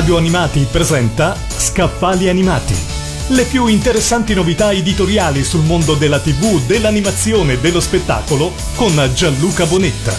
Radio Animati presenta Scaffali Animati. Le più interessanti novità editoriali sul mondo della TV, dell'animazione e dello spettacolo con Gianluca Bonetta.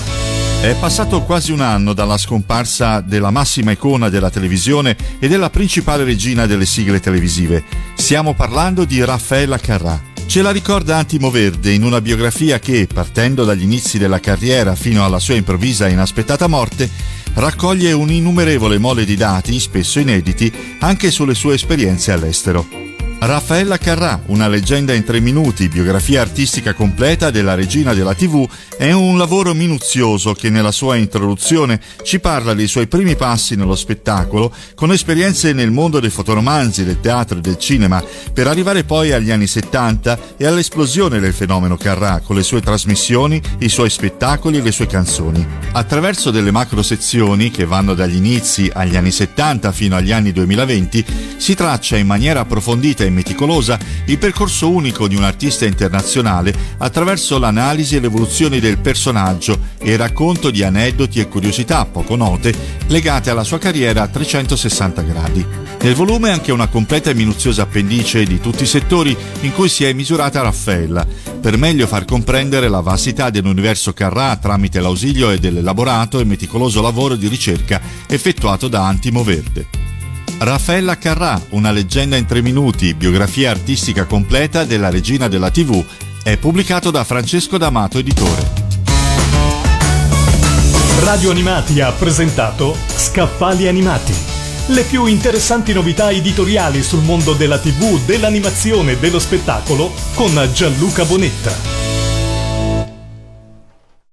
È passato quasi un anno dalla scomparsa della massima icona della televisione e della principale regina delle sigle televisive. Stiamo parlando di Raffaella Carrà. Ce la ricorda Antimo Verde in una biografia che, partendo dagli inizi della carriera fino alla sua improvvisa e inaspettata morte, raccoglie un'innumerevole mole di dati, spesso inediti, anche sulle sue esperienze all'estero. Raffaella Carrà, una leggenda in tre minuti, biografia artistica completa della regina della TV, è un lavoro minuzioso che nella sua introduzione ci parla dei suoi primi passi nello spettacolo, con esperienze nel mondo dei fotoromanzi, del teatro e del cinema, per arrivare poi agli anni 70 e all'esplosione del fenomeno Carrà, con le sue trasmissioni, i suoi spettacoli e le sue canzoni. Attraverso delle macro sezioni che vanno dagli inizi agli anni 70 fino agli anni 2020, si traccia in maniera approfondita e meticolosa il percorso unico di un artista internazionale attraverso l'analisi e l'evoluzione del personaggio e il racconto di aneddoti e curiosità poco note legate alla sua carriera a 360 gradi. Nel volume anche una completa e minuziosa appendice di tutti i settori in cui si è misurata Raffaella, per meglio far comprendere la vastità dell'universo Carrà tramite l'ausilio e dell'elaborato e meticoloso lavoro di ricerca effettuato da Antimo Verde. Raffaella Carrà, una leggenda in tre minuti, biografia artistica completa della regina della TV, è pubblicato da Francesco D'Amato Editore. Radio Animati ha presentato Scaffali Animati. Le più interessanti novità editoriali sul mondo della TV, dell'animazione e dello spettacolo con Gianluca Bonetta.